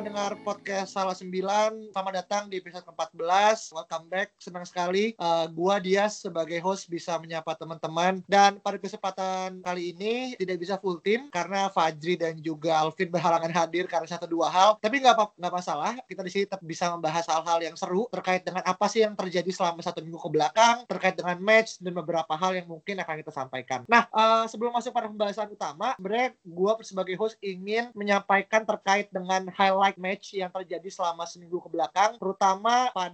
pendengar podcast Salah 9. Selamat datang di episode ke-14. Welcome back. Senang sekali uh, gua Dias sebagai host bisa menyapa teman-teman. Dan pada kesempatan kali ini tidak bisa full team karena Fajri dan juga Alvin berhalangan hadir karena satu dua hal. Tapi nggak apa nggak masalah. Kita di sini tetap bisa membahas hal-hal yang seru terkait dengan apa sih yang terjadi selama satu minggu ke belakang, terkait dengan match dan beberapa hal yang mungkin akan kita sampaikan. Nah, uh, sebelum masuk pada pembahasan utama, sebenarnya gua sebagai host ingin menyampaikan terkait dengan highlight match yang terjadi selama seminggu ke belakang, terutama pada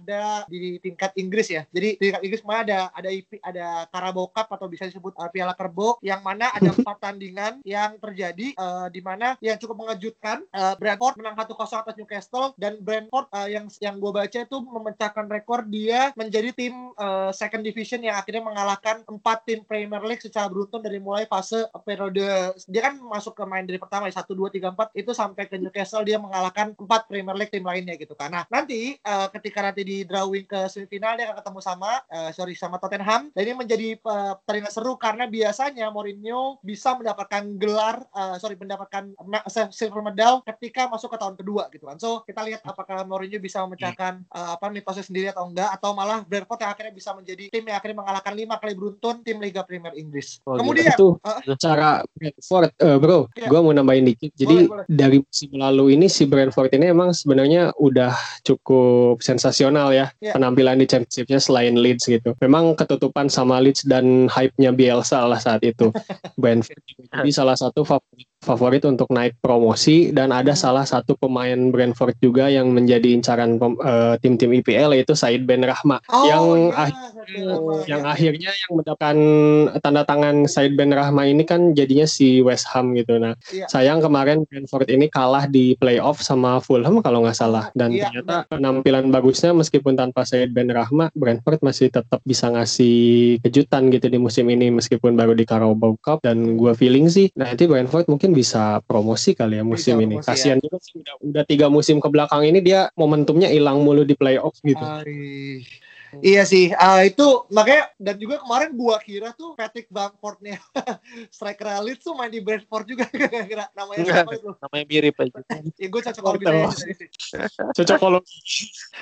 di tingkat Inggris ya. Jadi di tingkat Inggris mana ada ada IP, ada Carabao Cup atau bisa disebut uh, Piala Kerbo yang mana ada empat tandingan yang terjadi uh, di mana yang cukup mengejutkan uh, Brentford menang 1-0 atas Newcastle dan Brentford uh, yang yang gue baca itu memecahkan rekor dia menjadi tim uh, second division yang akhirnya mengalahkan empat tim Premier League secara beruntun dari mulai fase periode dia kan masuk ke main dari pertama ya 1 2 3 4 itu sampai ke Newcastle dia mengalahkan empat Premier League tim lainnya gitu kan. Nah, nanti uh, ketika nanti di drawing ke semifinal dia akan ketemu sama uh, sorry sama Tottenham dan ini menjadi uh, pertandingan seru karena biasanya Mourinho bisa mendapatkan gelar uh, sorry mendapatkan silver medal ketika masuk ke tahun kedua gitu kan. So, kita lihat apakah Mourinho bisa memecahkan uh, apa mitosnya sendiri atau enggak atau malah Brentford yang akhirnya bisa menjadi tim yang akhirnya mengalahkan lima kali beruntun tim Liga Premier Inggris. Oh, Kemudian itu uh, cara Brentford uh, bro, Iya. gue mau nambahin dikit. Jadi Boleh, boleh. dari musim lalu ini si Brentford ini emang sebenarnya udah cukup sensasional ya Iya. penampilan di Championshipnya selain Leeds gitu. Memang ketutupan sama Leeds dan hype-nya Bielsa lah saat itu. Brentford jadi salah satu favorit favorit untuk naik promosi dan ada Hmm. salah satu pemain Brentford juga yang menjadi incaran eh, tim-tim IPL yaitu Said Ben Rahma oh, yang ah- satu nama, yang akhirnya yang mendapatkan tanda tangan Said Ben Rahma ini kan jadinya si West Ham gitu. Nah, Iya. sayang kemarin Brentford ini kalah di playoff sama Fulham kalau nggak salah. Dan Iya, ternyata penampilan bagusnya meskipun tanpa Said Ben Rahma, Brentford masih tetap bisa ngasih kejutan gitu di musim ini meskipun baru di Carabao Cup. Dan gua feeling sih nanti Brentford mungkin bisa promosi kali ya musim Bisa ini. ya. Kasihan juga sih udah, udah tiga musim ke belakang ini dia momentumnya hilang mulu di playoff gitu. Ai. Iya sih, ah, itu makanya dan juga kemarin gua kira tuh Patrick Bamfordnya striker Leeds tuh main di Brentford juga kira namanya siapa itu? namanya mirip aja Ya gue cocok kalau gitu sih. Cocok kalau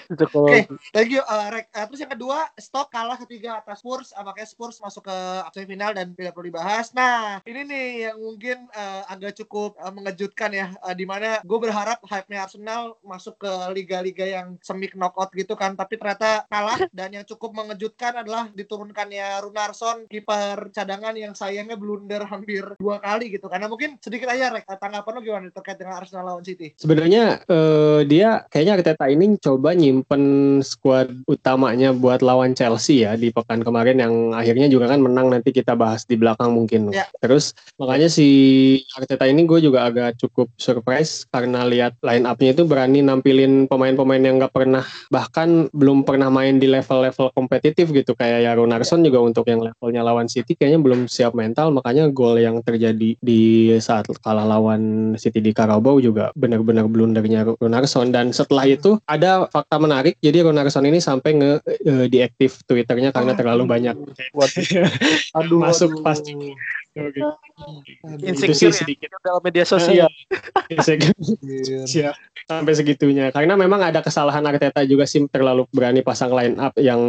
itu kalau Oke. Thank you, uh, Rek. Uh, terus yang kedua, Stoke kalah ketiga atas Spurs. Uh, makanya Spurs masuk ke semifinal dan tidak perlu dibahas. Nah, ini nih yang mungkin uh, agak cukup uh, mengejutkan ya. Uh, di mana gue berharap hype-nya Arsenal masuk ke liga-liga yang semi knockout gitu kan. Tapi ternyata kalah. Dan yang cukup mengejutkan adalah diturunkannya Runarsson, kiper cadangan yang sayangnya blunder hampir dua kali gitu. Karena mungkin sedikit aja, Rek. Uh, tanggapan lo gimana terkait dengan Arsenal lawan City? Sebenarnya eh, dia kayaknya Arteta ini coba nyimpen skuad utamanya buat lawan Chelsea ya di pekan kemarin yang akhirnya juga kan menang nanti kita bahas di belakang mungkin. Ya. Terus makanya si Arteta ini gue juga agak cukup surprise karena lihat line up-nya itu berani nampilin pemain-pemain yang nggak pernah bahkan belum pernah main di level-level kompetitif gitu. Kayak ya Runarsson juga untuk yang levelnya lawan City kayaknya belum siap mental. Makanya gol yang terjadi di saat kalah lawan City di Carabao juga benar-benar blundernya Runarsson dan setelah itu ada fakta menarik. Jadi Runarsson ini sampai nge eh, deactive Twitternya karena terlalu banyak Aduh, masuk aduh. pasti Aduh. itu insecure sih ya sedikit dalam media sosial Iya, sampai segitunya. Karena memang ada kesalahan Arteta juga sih terlalu berani pasang line up yang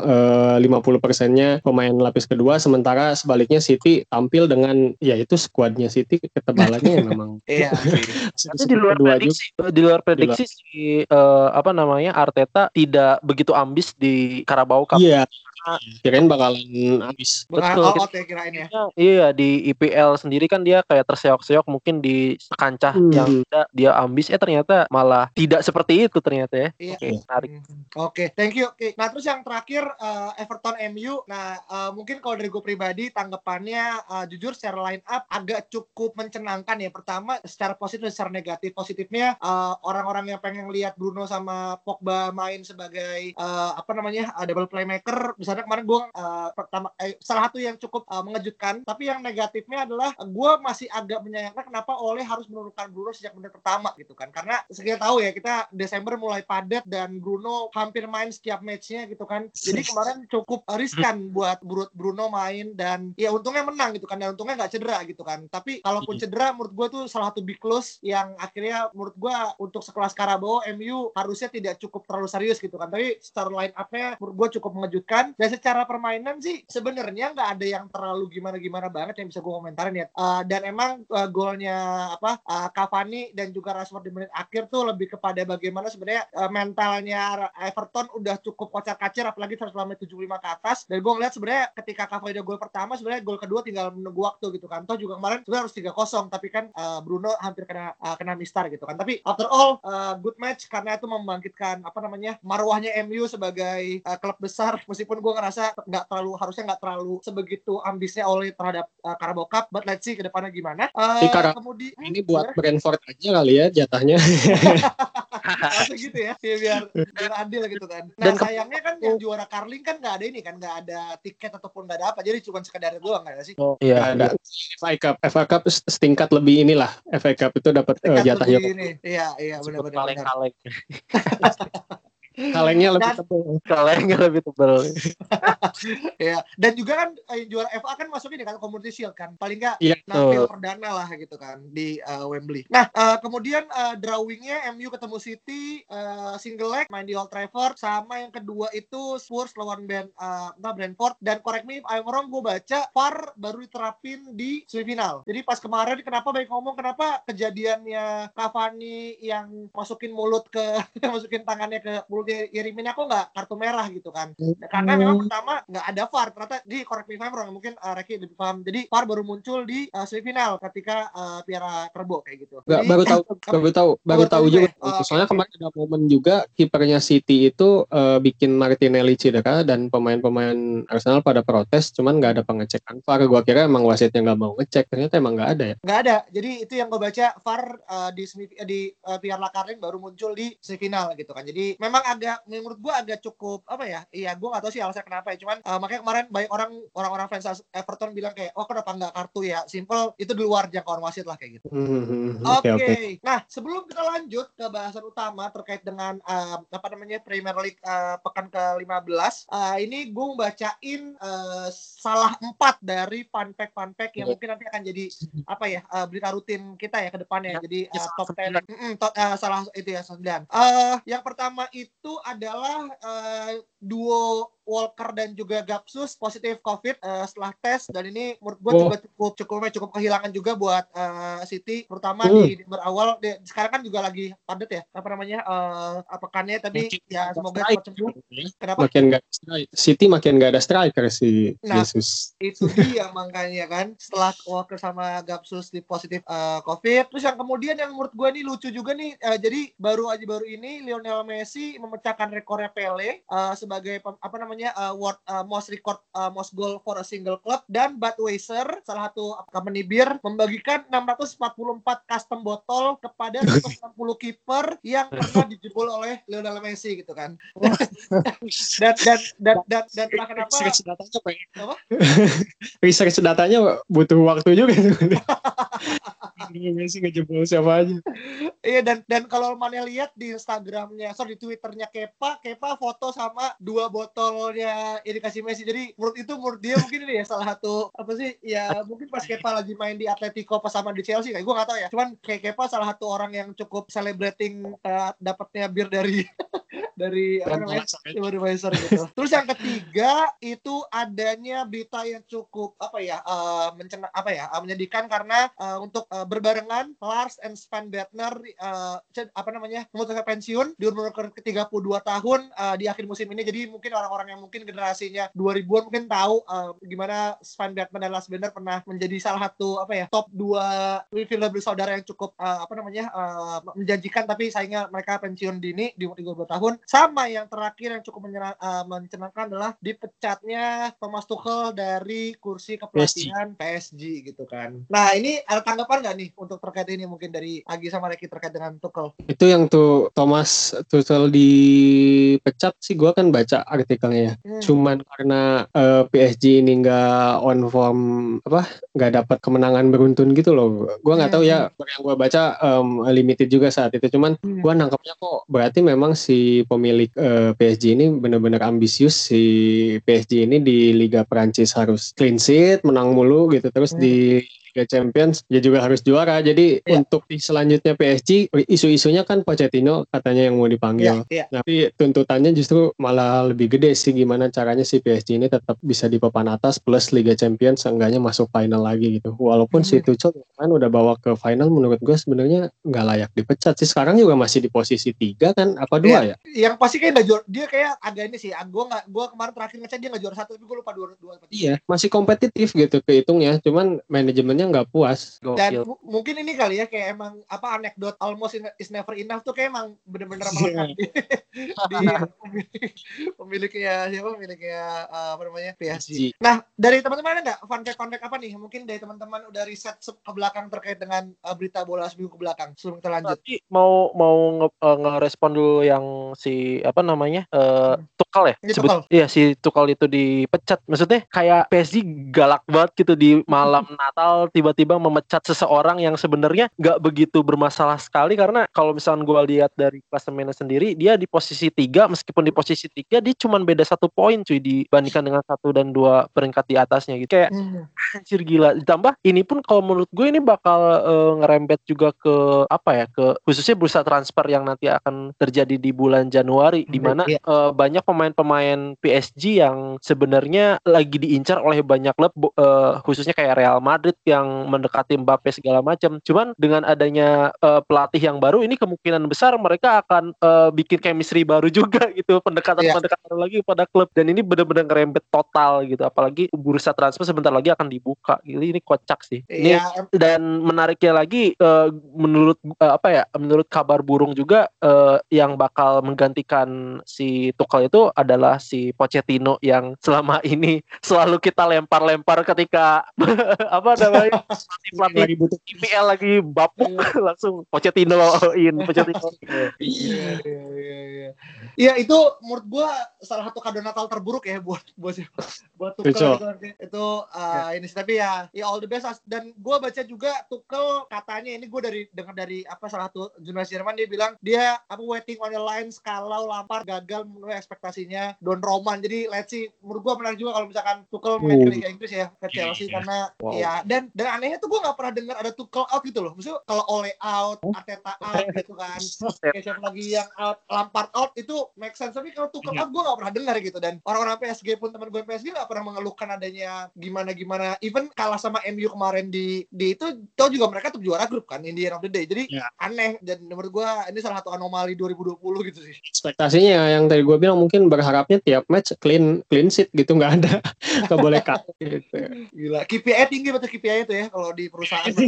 eh, 50 persennya pemain lapis kedua, sementara sebaliknya City tampil dengan ya itu skuadnya City ketebalannya ya memang Iya. Tapi di luar prediksi, di luar prediksi si eh, apa namanya Arteta tidak begitu ambis di Carabao Cup. Iya. Kirain bakalan habis. Betul. Out ya kirain ya. Ya, Iya di IPL sendiri kan dia kayak terseok-seok mungkin di kancah Hmm. yang tidak dia ambis eh ternyata malah tidak seperti itu ternyata ya. Iya. Oke, menarik. Hmm, Oke, thank you. Oke. Nah, terus yang terakhir eh, Everton MU. Nah, eh, mungkin kalau dari gue pribadi tanggapannya eh, jujur secara line up agak cukup mencenangkan ya. Pertama secara positif dan secara negatif. Positifnya orang-orang yang pengen lihat Bruno sama Pogba main sebagai eh, apa namanya? eh, double playmaker bisa besarnya kemarin gue uh, pertama eh, salah satu yang cukup uh, mengejutkan tapi yang negatifnya adalah gue masih agak menyayangkan kenapa Oleh harus menurunkan Bruno sejak menit pertama gitu kan. Karena sekian tahu ya kita Desember mulai padat dan Bruno hampir main setiap matchnya gitu kan. Jadi kemarin cukup riskan buat Bruno main dan ya untungnya menang gitu kan. Dan untungnya nggak cedera gitu kan. Tapi kalaupun cedera menurut gue tuh salah satu big close yang akhirnya menurut gue untuk sekelas Karabo MU harusnya tidak cukup terlalu serius gitu kan. Tapi secara line up-nya menurut gue cukup mengejutkan dan secara permainan sih sebenarnya nggak ada yang terlalu gimana-gimana banget yang bisa gue komentarin ya. Uh, dan emang uh, golnya apa uh, Cavani dan juga Rashford di menit akhir tuh lebih kepada bagaimana sebenarnya uh, mentalnya Everton udah cukup kocar kacir apalagi selama 75 ke atas. Dan gue ngeliat sebenarnya ketika Cavani udah gol pertama sebenarnya gol kedua tinggal menunggu waktu gitu kan. Toh juga kemarin sebenarnya harus tiga kosong tapi kan uh, Bruno hampir kena uh, kena mistar gitu kan. Tapi after all uh, good match karena itu membangkitkan apa namanya marwahnya MU sebagai uh, klub besar meskipun ngerasa nggak terlalu harusnya nggak terlalu sebegitu ambisnya oleh terhadap uh, Carabao Cup but let's see ke depannya gimana uh, kemudian ini buat Brentford aja kali ya jatahnya Langsung gitu ya, ya biar biar adil gitu kan. Nah Dan sayangnya kan yang juara Carling kan nggak ada ini kan, nggak ada tiket ataupun nggak ada apa, jadi cuma sekedar doang nggak sih? Oh iya. Ada FA Cup, FA Cup setingkat lebih inilah, FA Cup itu dapat uh, jatahnya. Iya iya benar-benar. Kaleng-kaleng. Kalengnya lebih dan, tebal. Kalengnya lebih tebal. ya, dan juga kan yang juara FA kan masuk ini kan Community Shield kan. Paling nggak ya, nampil perdana lah gitu kan di uh, Wembley. Nah, uh, kemudian uh, drawingnya MU ketemu City uh, single leg main di Old Trafford sama yang kedua itu Spurs lawan Ben uh, Brentford dan correct me if I'm wrong gue baca VAR baru diterapin di semifinal. Jadi pas kemarin kenapa baik ngomong kenapa kejadiannya Cavani yang masukin mulut ke masukin tangannya ke mulut dikirimin aku nggak kartu merah gitu kan. Nah, karena memang pertama nggak ada VAR. Ternyata di correct me if I'm wrong mungkin uh, Reki lebih paham. Jadi VAR baru muncul di uh, semifinal ketika uh, Piara Kerbo kayak gitu. Gak, baru tahu baru tahu baru tahu juga. uh, soalnya kemarin ada momen juga kipernya City itu uh, bikin Martinelli cedera dan pemain-pemain Arsenal pada protes cuman nggak ada pengecekan VAR. Gua kira emang wasitnya nggak mau ngecek ternyata emang nggak ada ya. Nggak ada. Jadi itu yang gue baca VAR uh, di di uh, Piala Carling baru muncul di semifinal gitu kan. Jadi memang agak menurut gue agak cukup apa ya iya gue gak tahu sih alasan kenapa ya cuman uh, makanya kemarin banyak orang orang-orang fans Everton bilang kayak oh kenapa nggak kartu ya simple itu di luar jangkauan wasit lah kayak gitu mm-hmm. oke okay, okay. nah sebelum kita lanjut ke bahasan utama terkait dengan uh, apa namanya Premier League uh, pekan ke-15 uh, ini gue membacain uh, salah empat dari fun fact fun fact yang yeah. mungkin nanti akan jadi apa ya uh, berita rutin kita ya ke depannya yeah. jadi uh, top 10 mm -mm, top, uh, salah itu ya 9 uh, yang pertama itu itu adalah uh, duo Walker dan juga Gapsus positif COVID uh, setelah tes dan ini menurut gue oh. juga cukup cukup cukup kehilangan juga buat uh, City terutama uh. di berawal di, sekarang kan juga lagi padat ya apa namanya uh, apakannya tapi makin ya semoga cepat sembuh. Kenapa? Makin gak, City makin gak ada striker si nah, Jesus. Itu dia makanya kan setelah Walker sama Gapsus di positif uh, COVID terus yang kemudian yang menurut gue nih lucu juga nih uh, jadi baru aja baru ini Lionel Messi memecahkan rekornya Pele uh, sebagai apa namanya uh, world uh, most record uh, most goal for a single club dan Budweiser salah satu company beer membagikan 644 custom botol kepada 160 kiper yang pernah dijebol oleh Lionel Messi gitu kan. dan dan dan dan dan kenapa research datanya apa? research datanya butuh waktu juga Messi ngejebol siapa aja. Iya dan dan kalau mana lihat di Instagramnya, sorry di Twitternya Kepa, Kepa foto sama dua botolnya ini kasih Messi. Jadi menurut itu menurut dia mungkin ini ya salah satu apa sih ya mungkin pas Kepa lagi main di Atletico pas sama di Chelsea kayak gue gak tahu ya. Cuman kayak Kepa salah satu orang yang cukup celebrating uh, dapatnya bir dari dari apa namanya gitu. Terus yang ketiga itu adanya berita yang cukup apa ya uh, mencena apa ya uh, menyedihkan karena uh, untuk uh, berbarengan Lars and Sven Bettner uh, apa namanya memutuskan pensiun di umur ke 32 tahun uh, di akhir musim ini. Jadi mungkin orang-orang yang mungkin generasinya 2000-an mungkin tahu uh, gimana Sven Bettner dan Lars Bender pernah menjadi salah satu apa ya top dua midfielder bersaudara yang cukup uh, apa namanya uh, menjanjikan tapi sayangnya mereka pensiun dini di umur 32 tahun sama yang terakhir yang cukup menyerang, uh, mencenangkan adalah dipecatnya Thomas Tuchel dari kursi kepelatihan PSG. gitu kan. Nah ini ada tanggapan nggak nih untuk terkait ini mungkin dari Agi sama Reki terkait dengan Tuchel? Itu yang tuh Thomas Tuchel dipecat sih gue kan baca artikelnya ya. Hmm. Cuman karena uh, PSG ini nggak on form apa nggak dapat kemenangan beruntun gitu loh. Gue nggak hmm. tahu ya yang gue baca um, limited juga saat itu. Cuman hmm. gue nangkapnya kok berarti memang si pemilik uh, PSG ini benar-benar ambisius si PSG ini di Liga Prancis harus clean sheet, menang mulu gitu. Terus hmm. di Liga Champions dia juga harus juara. Jadi yeah. untuk selanjutnya PSG isu-isunya kan Pochettino katanya yang mau dipanggil. Yeah, yeah. Tapi tuntutannya justru malah lebih gede sih gimana caranya si PSG ini tetap bisa di papan atas plus Liga Champions seenggaknya masuk final lagi gitu. Walaupun hmm. si Tuchel kan udah bawa ke final menurut gue sebenarnya nggak layak dipecat sih. Sekarang juga masih di posisi tiga kan apa dua yeah. ya? Yang pasti kayak nggak juara. Dia kayak agak ini sih. Gue nggak. Gue kemarin terakhir ngecek dia nggak juara satu tapi gue lupa dua dua. Iya masih kompetitif gitu kehitungnya. Cuman manajemennya nggak puas. Dan mungkin ini kali ya kayak emang apa anekdot almost is never enough tuh kayak emang bener-bener melekat di, di pemiliknya siapa pemiliknya uh, apa namanya PSG. Nah dari teman-teman ada nggak fun fact fun fact apa nih? Mungkin dari teman-teman udah riset ke belakang terkait dengan uh, berita bola seminggu ke belakang. Sebelum kita lanjut. Tapi mau mau nge, uh, ngerespon dulu yang si apa namanya uh, hmm. Tukal ya? Ini Sebut, Tukal. Iya si Tukal itu dipecat. Maksudnya kayak PSG galak banget gitu di malam Natal tiba-tiba memecat seseorang yang sebenarnya nggak begitu bermasalah sekali karena kalau misalnya gue lihat dari klasemennya sendiri dia di posisi tiga meskipun di posisi tiga dia cuma beda satu poin cuy dibandingkan dengan satu dan dua peringkat di atasnya gitu kayak hmm. anjir gila ditambah ini pun kalau menurut gue ini bakal uh, ngerembet juga ke apa ya ke khususnya bursa transfer yang nanti akan terjadi di bulan Januari di mana yeah. uh, banyak pemain-pemain PSG yang sebenarnya lagi diincar oleh banyak klub uh, khususnya kayak Real Madrid yang mendekati Mbappe segala macam. Cuman dengan adanya uh, pelatih yang baru ini kemungkinan besar mereka akan uh, bikin chemistry baru juga gitu, pendekatan-pendekatan yeah. lagi pada klub dan ini benar-benar ngerembet total gitu. Apalagi bursa transfer sebentar lagi akan dibuka. Gitu. Ini kocak sih. Yeah. Ini dan menariknya lagi uh, menurut uh, apa ya? Menurut kabar burung juga uh, yang bakal menggantikan si Tuchel itu adalah si Pochettino yang selama ini selalu kita lempar-lempar ketika apa namanya pelatih pelatih IPL lagi bapuk iya. langsung Pochettino in Pochettino. Iya iya iya. Iya itu menurut gua salah satu kado Natal terburuk ya buat buat buat Tuchel itu, itu uh, ini tapi ya ya all the best dan gua baca juga Tuchel katanya ini gua dari dengar dari apa salah satu jurnalis Jerman dia bilang dia apa waiting on the lines kalau Lampard gagal memenuhi Don Roman. Jadi let's see. Menurut gua menarik juga kalau misalkan Tuchel main di Liga Inggris ya ke Chelsea karena wow. ya dan dan anehnya tuh gue nggak pernah dengar ada tuh call out gitu loh. Maksudnya kalau Ole out Arteta out gitu kan. Kayak siapa lagi yang out? Lampard out itu make sense. Tapi kalau tuh call out gue nggak pernah dengar gitu. Dan orang-orang PSG pun teman gue PSG nggak pernah mengeluhkan adanya gimana gimana even kalah sama MU kemarin di di itu tau juga mereka tuh juara grup kan Indian of the Day. Jadi yeah. aneh. Dan menurut gue ini salah satu anomali 2020 gitu sih. Ekspektasinya yang tadi gue bilang mungkin berharapnya tiap match clean clean sheet gitu nggak ada nggak boleh cut gitu gila KPI tinggi betul KPI itu ya kalau di perusahaan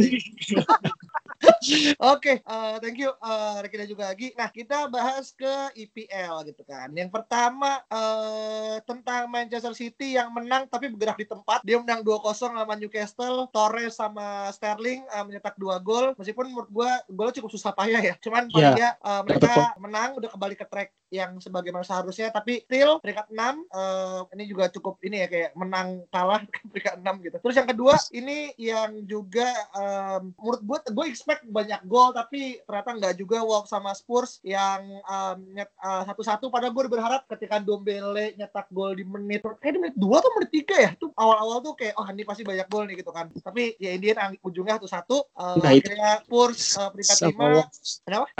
Oke, okay, uh, thank you uh, Rekina juga lagi. Nah, kita bahas ke IPL gitu kan. Yang pertama uh, tentang Manchester City yang menang tapi bergerak di tempat. Dia menang 2-0 lawan Newcastle. Torres sama Sterling uh, mencetak dua gol. Meskipun menurut gua golnya cukup susah payah ya. Cuman yeah. dia uh, mereka menang udah kembali ke track yang sebagaimana seharusnya tapi still peringkat 6 uh, ini juga cukup ini ya kayak menang kalah peringkat 6 gitu. Terus yang kedua ini yang juga um, menurut gue gue expect banyak gol tapi ternyata nggak juga walk sama Spurs yang um, nyet uh, satu-satu. Pada gue berharap ketika Dombele nyetak gol di menit kayak di menit dua atau menit tiga ya? Tuh awal-awal tuh kayak oh ini pasti banyak gol nih gitu kan. Tapi ya Indian ujungnya satu-satu uh, nah, akhirnya Spurs uh, peringkat lima.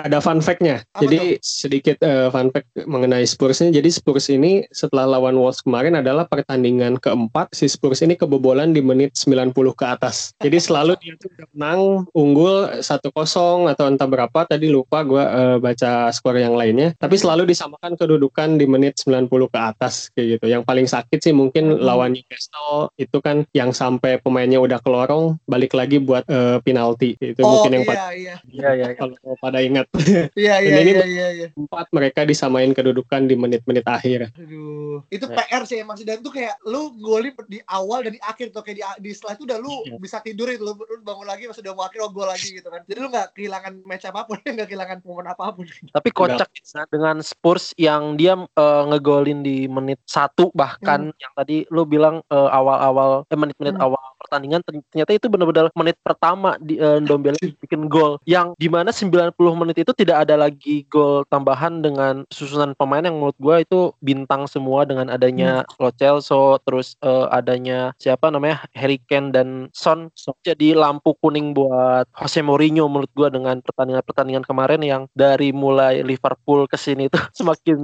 Ada fun fact-nya. Jadi tuh? sedikit uh, fun fact mengenai Spurs ini jadi Spurs ini setelah lawan Wolves kemarin adalah pertandingan keempat si Spurs ini kebobolan di menit 90 ke atas jadi selalu dia tuh menang unggul satu kosong atau entah berapa tadi lupa gue uh, baca skor yang lainnya tapi selalu disamakan kedudukan di menit 90 ke atas kayak gitu yang paling sakit sih mungkin hmm. lawan Newcastle itu kan yang sampai pemainnya udah ke lorong balik lagi buat uh, penalti itu oh, mungkin yang iya, iya. iya, iya. kalau pada ingat iya iya ini iya, iya, iya. empat mereka disamain kedudukan di menit-menit akhir aduh itu ya. PR sih emang sih dan tuh kayak lu golin di awal dan di akhir tuh kayak di, di setelah itu udah lu ya. bisa tidur itu lu, lu bangun lagi pas udah mau akhir oh gol lagi gitu kan jadi lu nggak kehilangan match apa pun nggak kehilangan momen apa pun tapi kocak Enggak. dengan Spurs yang dia uh, ngegolin di menit satu bahkan hmm. yang tadi lu bilang uh, awal-awal eh menit-menit hmm. awal pertandingan ternyata itu benar-benar menit pertama di uh, Dombele bikin gol yang di mana 90 menit itu tidak ada lagi gol tambahan dengan susunan pemain yang menurut gue itu bintang semua dengan adanya hmm. Lo Celso terus uh, adanya siapa namanya Harry Kane dan Son so, jadi lampu kuning buat Jose Mourinho menurut gue dengan pertandingan-pertandingan kemarin yang dari mulai Liverpool ke sini itu semakin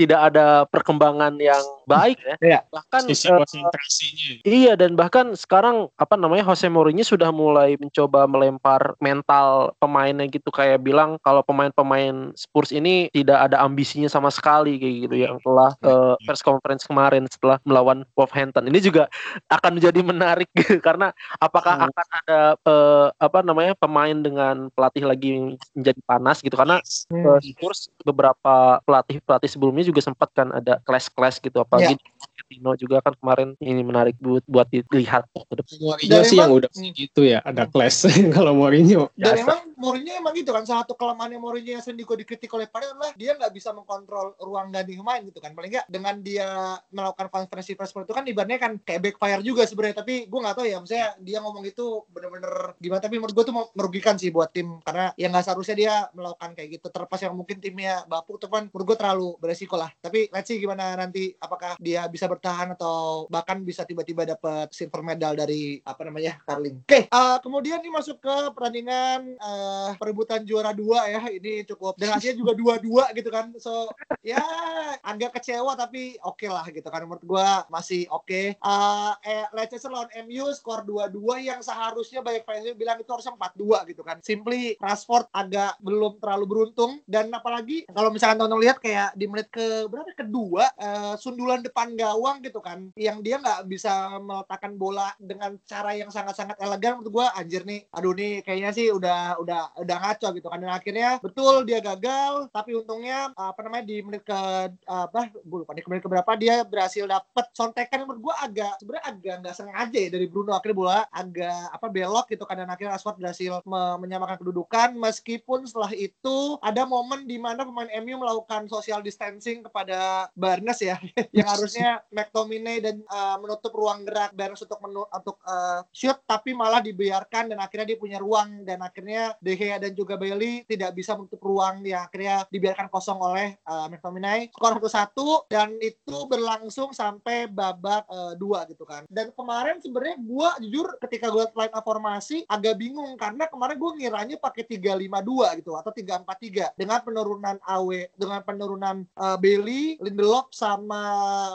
tidak ada perkembangan yang baik ya. ya. Bahkan uh, Iya dan bahkan sekarang apa namanya Jose Mourinho sudah mulai mencoba melempar mental pemainnya gitu kayak bilang kalau pemain-pemain Spurs ini tidak ada ambisinya sama sekali kayak gitu yang telah uh, press conference kemarin setelah melawan Wolverhampton. Ini juga akan menjadi menarik karena apakah hmm. akan ada uh, apa namanya pemain dengan pelatih lagi menjadi panas gitu karena uh, Spurs beberapa pelatih pelatih sebelumnya juga sempat kan ada clash-clash gitu apalagi yeah. Tino juga kan kemarin ini menarik buat buat dilihat ke depan. Mourinho sih yang udah gitu ya ada clash kalau Mourinho. Dan biasa. emang Mourinho emang gitu kan satu kelemahannya Mourinho yang sering dikritik oleh Padel adalah dia nggak bisa mengkontrol ruang ganti pemain gitu kan. Paling nggak dengan dia melakukan konferensi pers itu kan ibaratnya kan kayak backfire juga sebenarnya. Tapi gue nggak tahu ya maksudnya dia ngomong itu bener-bener gimana. Tapi menurut gue tuh merugikan sih buat tim. Karena yang nggak seharusnya dia melakukan kayak gitu. Terlepas yang mungkin timnya bapuk tuh kan menurut gue terlalu beresiko lah. Tapi let's see gimana nanti apakah dia bisa bertahan atau bahkan bisa tiba-tiba dapat silver medal dari apa namanya Carling. Oke, okay, uh, kemudian nih masuk ke pertandingan uh, perebutan juara dua ya. Ini cukup dan hasilnya juga dua-dua gitu kan. So ya agak kecewa tapi oke okay lah gitu kan. Menurut gua masih oke. Okay. Uh, eh, Leicester lawan MU skor dua-dua yang seharusnya banyak fans bilang itu harusnya empat dua gitu kan. Simply Rashford agak belum terlalu beruntung dan apalagi kalau misalkan teman-teman lihat kayak di menit ke berapa kedua uh, sundulan depan gawang gitu kan yang dia nggak bisa meletakkan bola dengan cara yang sangat-sangat elegan menurut gue anjir nih. Aduh nih kayaknya sih udah udah udah ngaco gitu kan. Dan akhirnya betul dia gagal. Tapi untungnya apa namanya di menit ke apa gue lupa di menit keberapa dia berhasil dapet sontekan menurut gue agak sebenarnya agak nggak sengaja ya dari Bruno. Akhirnya bola agak apa belok gitu kan. Dan akhirnya Rashford berhasil me menyamakan kedudukan. Meskipun setelah itu ada momen di mana pemain MU melakukan social distancing kepada Barnes ya. Yang harusnya McTominay dan uh, menutup ruang gerak Barnes untuk untuk uh, shoot tapi malah dibiarkan dan akhirnya dia punya ruang. Dan akhirnya De Gea dan juga Bailey tidak bisa menutup ruang. Yang akhirnya dibiarkan kosong oleh uh, McTominay. Skor satu satu dan itu berlangsung sampai babak uh, dua gitu kan. Dan kemarin sebenarnya gue jujur ketika gue line up formasi agak bingung. Karena kemarin gue ngiranya pakai tiga lima dua gitu atau tiga empat tiga. Dengan penurunan AW dengan penurunan uh, Bailey Lindelof sama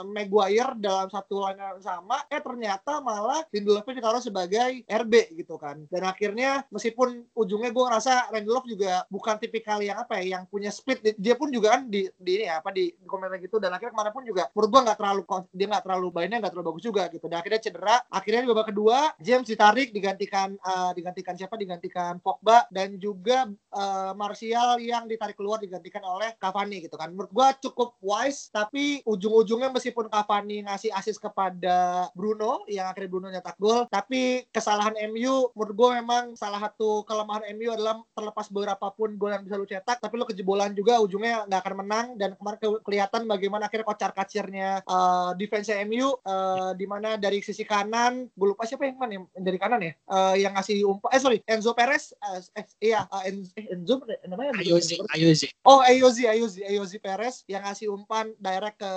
Maguire dalam satu line yang sama eh ternyata malah Lindelof ditaruh sebagai RB gitu kan. Dan akhirnya meskipun ujungnya gue ngerasa Lindelof juga bukan tipikal yang apa ya yang punya speed dia pun juga kan di, di ini ya apa di, di komentar gitu. Dan akhirnya kemarin pun juga menurut gue nggak terlalu dia nggak terlalu mainnya nggak terlalu bagus juga gitu. Dan akhirnya cedera. Akhirnya di babak kedua James ditarik digantikan uh, digantikan siapa? Digantikan Pogba dan juga uh, Martial yang ditarik keluar digantikan oleh Cavani gitu kan. Menurut gue cukup wise tapi ujung-ujungnya meskipun Cavani ngasih ngasih asis kepada Bruno yang akhirnya Bruno nyetak gol tapi kesalahan MU menurut gue memang salah satu kelemahan MU adalah terlepas beberapa pun gol yang bisa lu cetak tapi lu kejebolan juga ujungnya nggak akan menang dan kemarin ke kelihatan bagaimana akhirnya kocar kacirnya uh, defense MU uh, di mana dari sisi kanan gue lupa siapa yang mana yang dari kanan ya uh, yang ngasih umpan eh sorry Enzo Perez uh, eh, iya uh, Enzo, eh, Enzo namanya Ayozi Ayozi. Oh Ayozi Ayozi Ayozi Perez yang ngasih umpan direct ke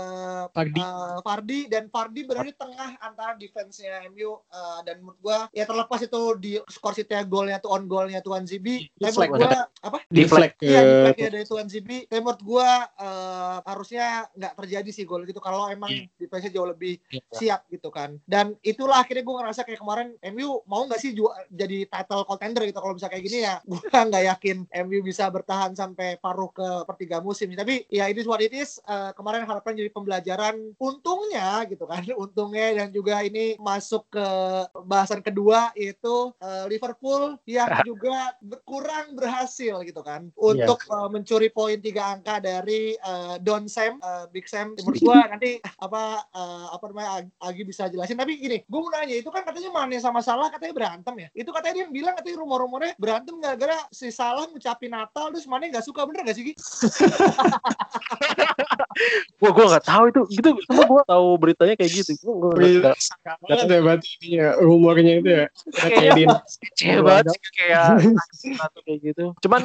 Fardi. uh, Fardi dan Fardi berada di tengah antara defense-nya MU uh, uh, dan menurut gua ya terlepas itu di skor City golnya tuh on golnya tuan Zibi tapi menurut gua apa? Di flag iya di flag ya dari tuan Zibi tapi menurut gua uh, harusnya nggak terjadi sih gol gitu kalau emang yeah. defense jauh lebih yeah. siap gitu kan. Dan itulah akhirnya gua ngerasa kayak kemarin MU mau nggak sih jadi title contender gitu kalau bisa kayak gini ya gua nggak yakin MU bisa bertahan sampai paruh ke pertiga musim tapi ya ini what it is. Uh, kemarin harapan jadi pembelajaran untungnya gitu kan. Untungnya dan juga ini masuk ke bahasan kedua yaitu uh, Liverpool yang juga kurang berhasil gitu kan. Untuk yes. uh, mencuri poin tiga angka dari uh, Don Sam uh, Big Sam. Menurut gua nanti apa uh, apa namanya Agi bisa jelasin. Tapi gini gue mau nanya itu kan katanya Mane sama Salah katanya berantem ya? Itu katanya dia bilang katanya rumor-rumornya berantem gara-gara si Salah ngucapin Natal terus Mane nggak suka. Bener gak sih? Wah, gue nggak tahu itu gitu. Cuma gue tahu beritanya kayak gitu. Gue nggak tahu. Ada berarti ini ya rumornya itu ya. Kayak di banget kayak kayak gitu. Cuman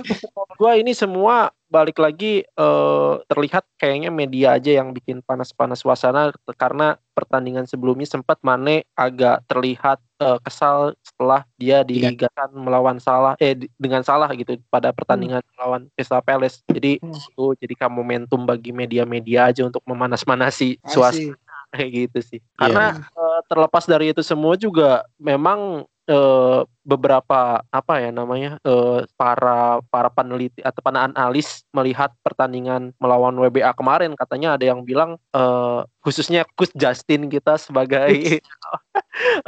gue ini semua balik lagi uh, terlihat kayaknya media aja yang bikin panas-panas suasana karena pertandingan sebelumnya sempat Mane agak terlihat uh, kesal setelah dia iya. digakan melawan salah eh dengan salah gitu pada pertandingan hmm. melawan Crystal Palace. Jadi hmm. itu jadi kamu momentum bagi media-media aja untuk memanas-manasi suasana kayak gitu sih. Karena yeah. uh, terlepas dari itu semua juga memang uh, beberapa apa ya namanya uh, para para peneliti atau para analis melihat pertandingan melawan WBA kemarin. Katanya ada yang bilang uh, khususnya Coach Justin kita sebagai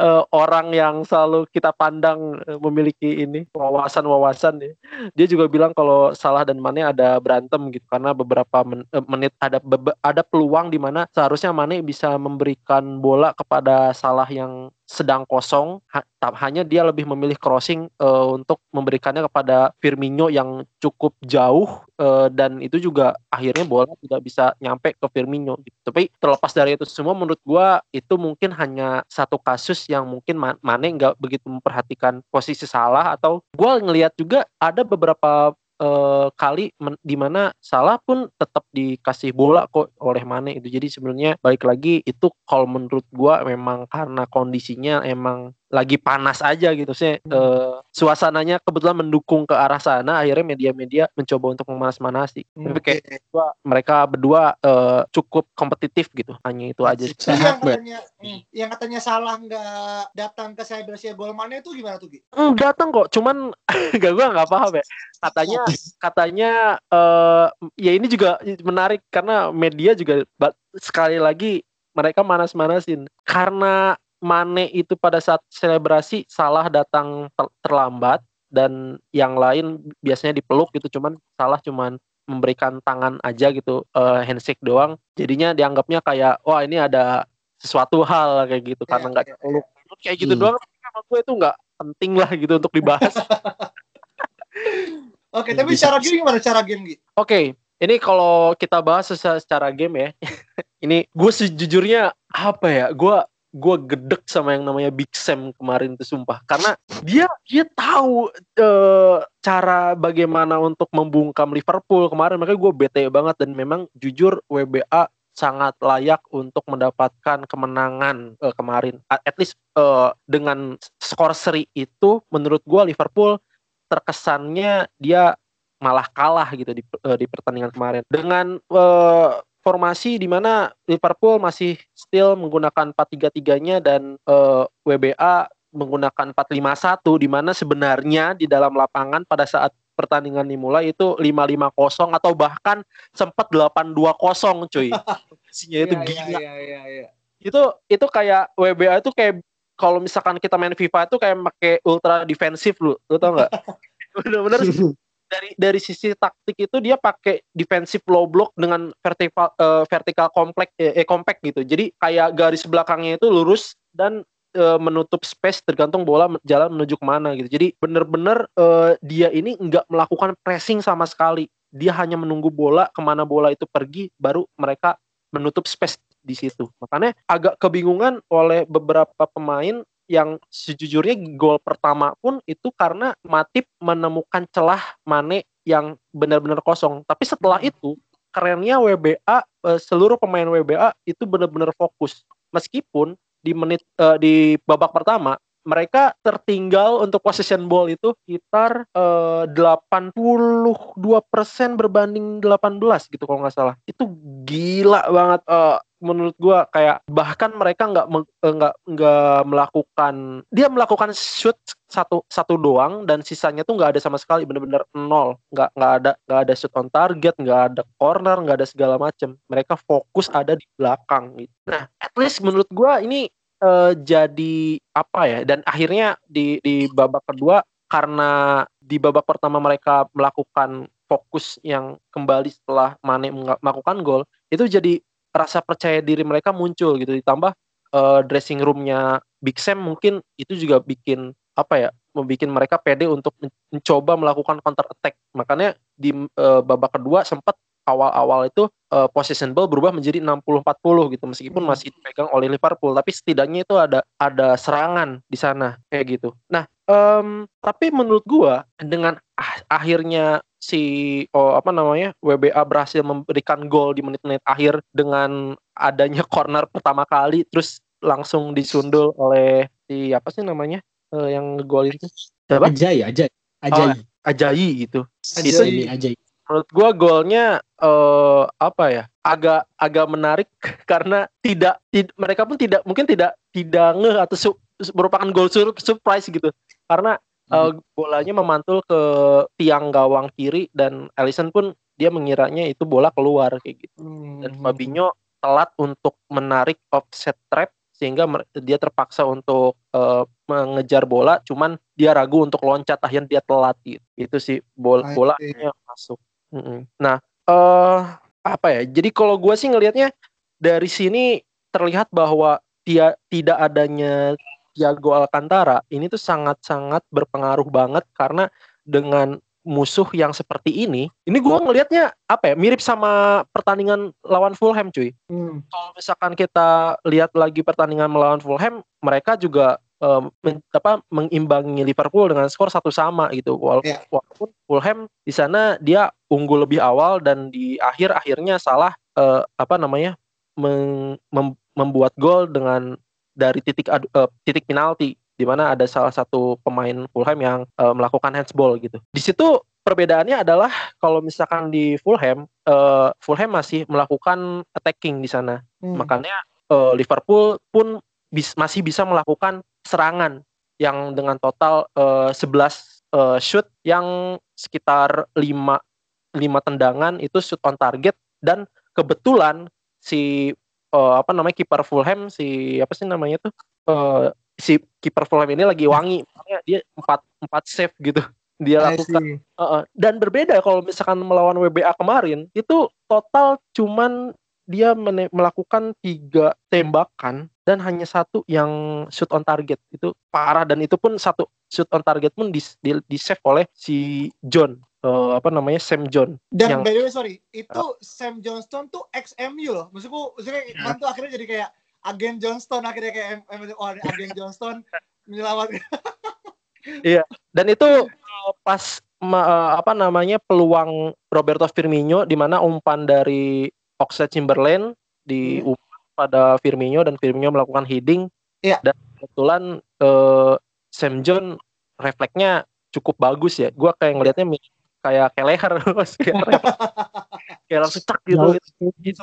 uh, orang yang selalu kita pandang memiliki ini wawasan-wawasan ya. Dia juga bilang kalau Salah dan Mane ada berantem gitu karena beberapa men menit ada ada peluang di mana seharusnya Mane bisa memberikan bola kepada Salah yang sedang kosong. Ha, hanya dia lebih memilih crossing uh, untuk memberikannya kepada Firmino yang cukup jauh uh, dan itu juga akhirnya bola tidak bisa nyampe ke Firmino gitu. Tapi terlepas dari itu semua menurut gua itu mungkin hanya satu kasus yang mungkin Mane nggak begitu memperhatikan posisi salah atau gua ngelihat juga ada beberapa uh, kali di mana salah pun tetap dikasih bola kok oleh Mane itu. Jadi sebenarnya balik lagi itu kalau menurut gua memang karena kondisinya emang lagi panas aja gitu sih. Hmm. uh, suasananya kebetulan mendukung ke arah sana akhirnya media-media mencoba untuk memanas-manasi. Hmm. tapi kayak gua, mereka berdua uh, cukup kompetitif gitu. Hanya itu aja sih. yang katanya hmm, yang katanya salah nggak datang ke saya Cybersia Golmane itu gimana tuh Gi? Hmm, datang kok. Cuman gak gua nggak paham ya. Katanya katanya uh, ya ini juga menarik. Karena media juga sekali lagi mereka manas-manasin. Karena Mane itu pada saat selebrasi salah datang terlambat dan yang lain biasanya dipeluk gitu cuman salah cuman memberikan tangan aja gitu uh, handshake doang jadinya dianggapnya kayak wah ini ada sesuatu hal kayak gitu yeah, karena nggak yeah, peluk yeah. kayak gitu hmm. doang menurut gue itu nggak penting lah gitu untuk dibahas Oke, okay, tapi secara game gimana cara game gitu? Oke, okay, ini kalau kita bahas secara game ya, ini gue sejujurnya apa ya, gue gue gedek sama yang namanya Big Sam kemarin tuh sumpah. Karena dia dia tahu e, cara bagaimana untuk membungkam Liverpool kemarin. Makanya gue bete banget dan memang jujur WBA sangat layak untuk mendapatkan kemenangan e, kemarin. At least e, dengan skor seri itu menurut gue Liverpool terkesannya dia malah kalah gitu di, di pertandingan kemarin. Dengan formasi di mana Liverpool masih still menggunakan 4-3-3-nya dan uh, eh, WBA menggunakan 4-5-1 di mana sebenarnya di dalam lapangan pada saat pertandingan dimulai itu 5-5-0 atau bahkan sempat 8-2-0 cuy. Isinya itu yeah, gila. Yeah, yeah, yeah. Itu itu kayak WBA itu kayak kalau misalkan kita main FIFA itu kayak pakai ultra defensif lu, lu tau nggak? Bener-bener dari dari sisi taktik itu dia pakai defensive low block dengan vertikal uh, vertikal kompleks eh, eh compact gitu. Jadi kayak garis belakangnya itu lurus dan uh, menutup space tergantung bola jalan menuju ke mana gitu. Jadi bener-bener uh, dia ini nggak melakukan pressing sama sekali. Dia hanya menunggu bola ke mana bola itu pergi, baru mereka menutup space di situ. Makanya agak kebingungan oleh beberapa pemain yang sejujurnya gol pertama pun itu karena Matip menemukan celah Mane yang benar-benar kosong. Tapi setelah hmm. itu kerennya WBA eh, seluruh pemain WBA itu benar-benar fokus. Meskipun di menit uh, di babak pertama mereka tertinggal untuk possession ball itu sekitar eh, 82% berbanding 18 gitu kalau nggak salah. Itu gila banget eh, menurut gua kayak bahkan mereka nggak eh, nggak nggak melakukan dia melakukan shoot satu satu doang dan sisanya tuh nggak ada sama sekali bener-bener nol. Nggak nggak ada nggak ada shoot on target nggak ada corner nggak ada segala macem. Mereka fokus ada di belakang gitu. Nah at least menurut gua ini uh, jadi apa ya dan akhirnya di di babak kedua karena di babak pertama mereka melakukan fokus yang kembali setelah Mane melakukan gol itu jadi rasa percaya diri mereka muncul gitu ditambah uh, dressing roomnya Big Sam mungkin itu juga bikin apa ya membuat mereka pede untuk mencoba melakukan counter attack makanya di uh, babak kedua sempat awal-awal itu uh, possession ball berubah menjadi 60-40 gitu meskipun hmm. masih dipegang oleh Liverpool tapi setidaknya itu ada ada serangan di sana kayak gitu. Nah, um, tapi menurut gua dengan akhirnya si oh, apa namanya WBA berhasil memberikan gol di menit-menit akhir dengan adanya corner pertama kali terus langsung disundul oleh si apa sih namanya uh, yang gol itu siapa? Ajay, Ajay. Ajay. Oh, Ajayi gitu. Ajay. Itu, Ajay menurut gue golnya uh, apa ya agak agak menarik karena tidak tid, mereka pun tidak mungkin tidak tidak ngeh atau su, merupakan gol sur, surprise gitu karena uh, bolanya memantul ke tiang gawang kiri dan Alisson pun dia mengiranya itu bola keluar kayak gitu hmm. dan Fabinho telat untuk menarik offset trap sehingga dia terpaksa untuk uh, mengejar bola cuman dia ragu untuk loncat akhirnya dia telat gitu. itu sih bola bolanya masuk Nah, uh, apa ya? Jadi kalau gue sih ngelihatnya dari sini terlihat bahwa dia tidak adanya Thiago Alcantara ini tuh sangat-sangat berpengaruh banget karena dengan musuh yang seperti ini, ini gue ngelihatnya apa ya mirip sama pertandingan lawan Fulham cuy. Hmm. Kalau misalkan kita lihat lagi pertandingan melawan Fulham, mereka juga um, men, apa mengimbangi Liverpool dengan skor satu sama gitu Wala yeah. walaupun Fulham di sana dia unggul lebih awal dan di akhir akhirnya salah uh, apa namanya mem, mem, membuat gol dengan dari titik adu, uh, titik penalti di mana ada salah satu pemain Fulham yang uh, melakukan handsball gitu di situ perbedaannya adalah kalau misalkan di Fulham uh, Fulham masih melakukan attacking di sana hmm. makanya uh, Liverpool pun bis, masih bisa melakukan serangan yang dengan total uh, 11 uh, shoot yang sekitar 5 5 tendangan itu shoot on target dan kebetulan si uh, apa namanya kiper Fulham si apa sih namanya tuh? Uh, si kiper Fulham ini lagi wangi. Makanya dia empat empat save gitu. Dia lakukan. uh, uh, dan berbeda kalau misalkan melawan WBA kemarin itu total cuman dia melakukan tiga tembakan dan hanya satu yang shoot on target. Itu parah. Dan itu pun satu shoot on target pun di, di, di save oleh si John uh, apa namanya Sam John dan yang, by the way sorry itu uh, Sam Johnston tuh ex MU loh maksudku maksudnya yeah. tuh akhirnya jadi kayak agen Johnston akhirnya kayak oh agen Johnston menyelamatkan iya dan itu uh, pas ma, uh, apa namanya peluang Roberto Firmino di mana umpan dari Oxlade Chamberlain di hmm. pada Firmino dan Firmino melakukan heading yeah. dan kebetulan uh, Sam John refleksnya cukup bagus ya. Gua kayak ngelihatnya kayak kayak leher kayak langsung cek gitu. gitu.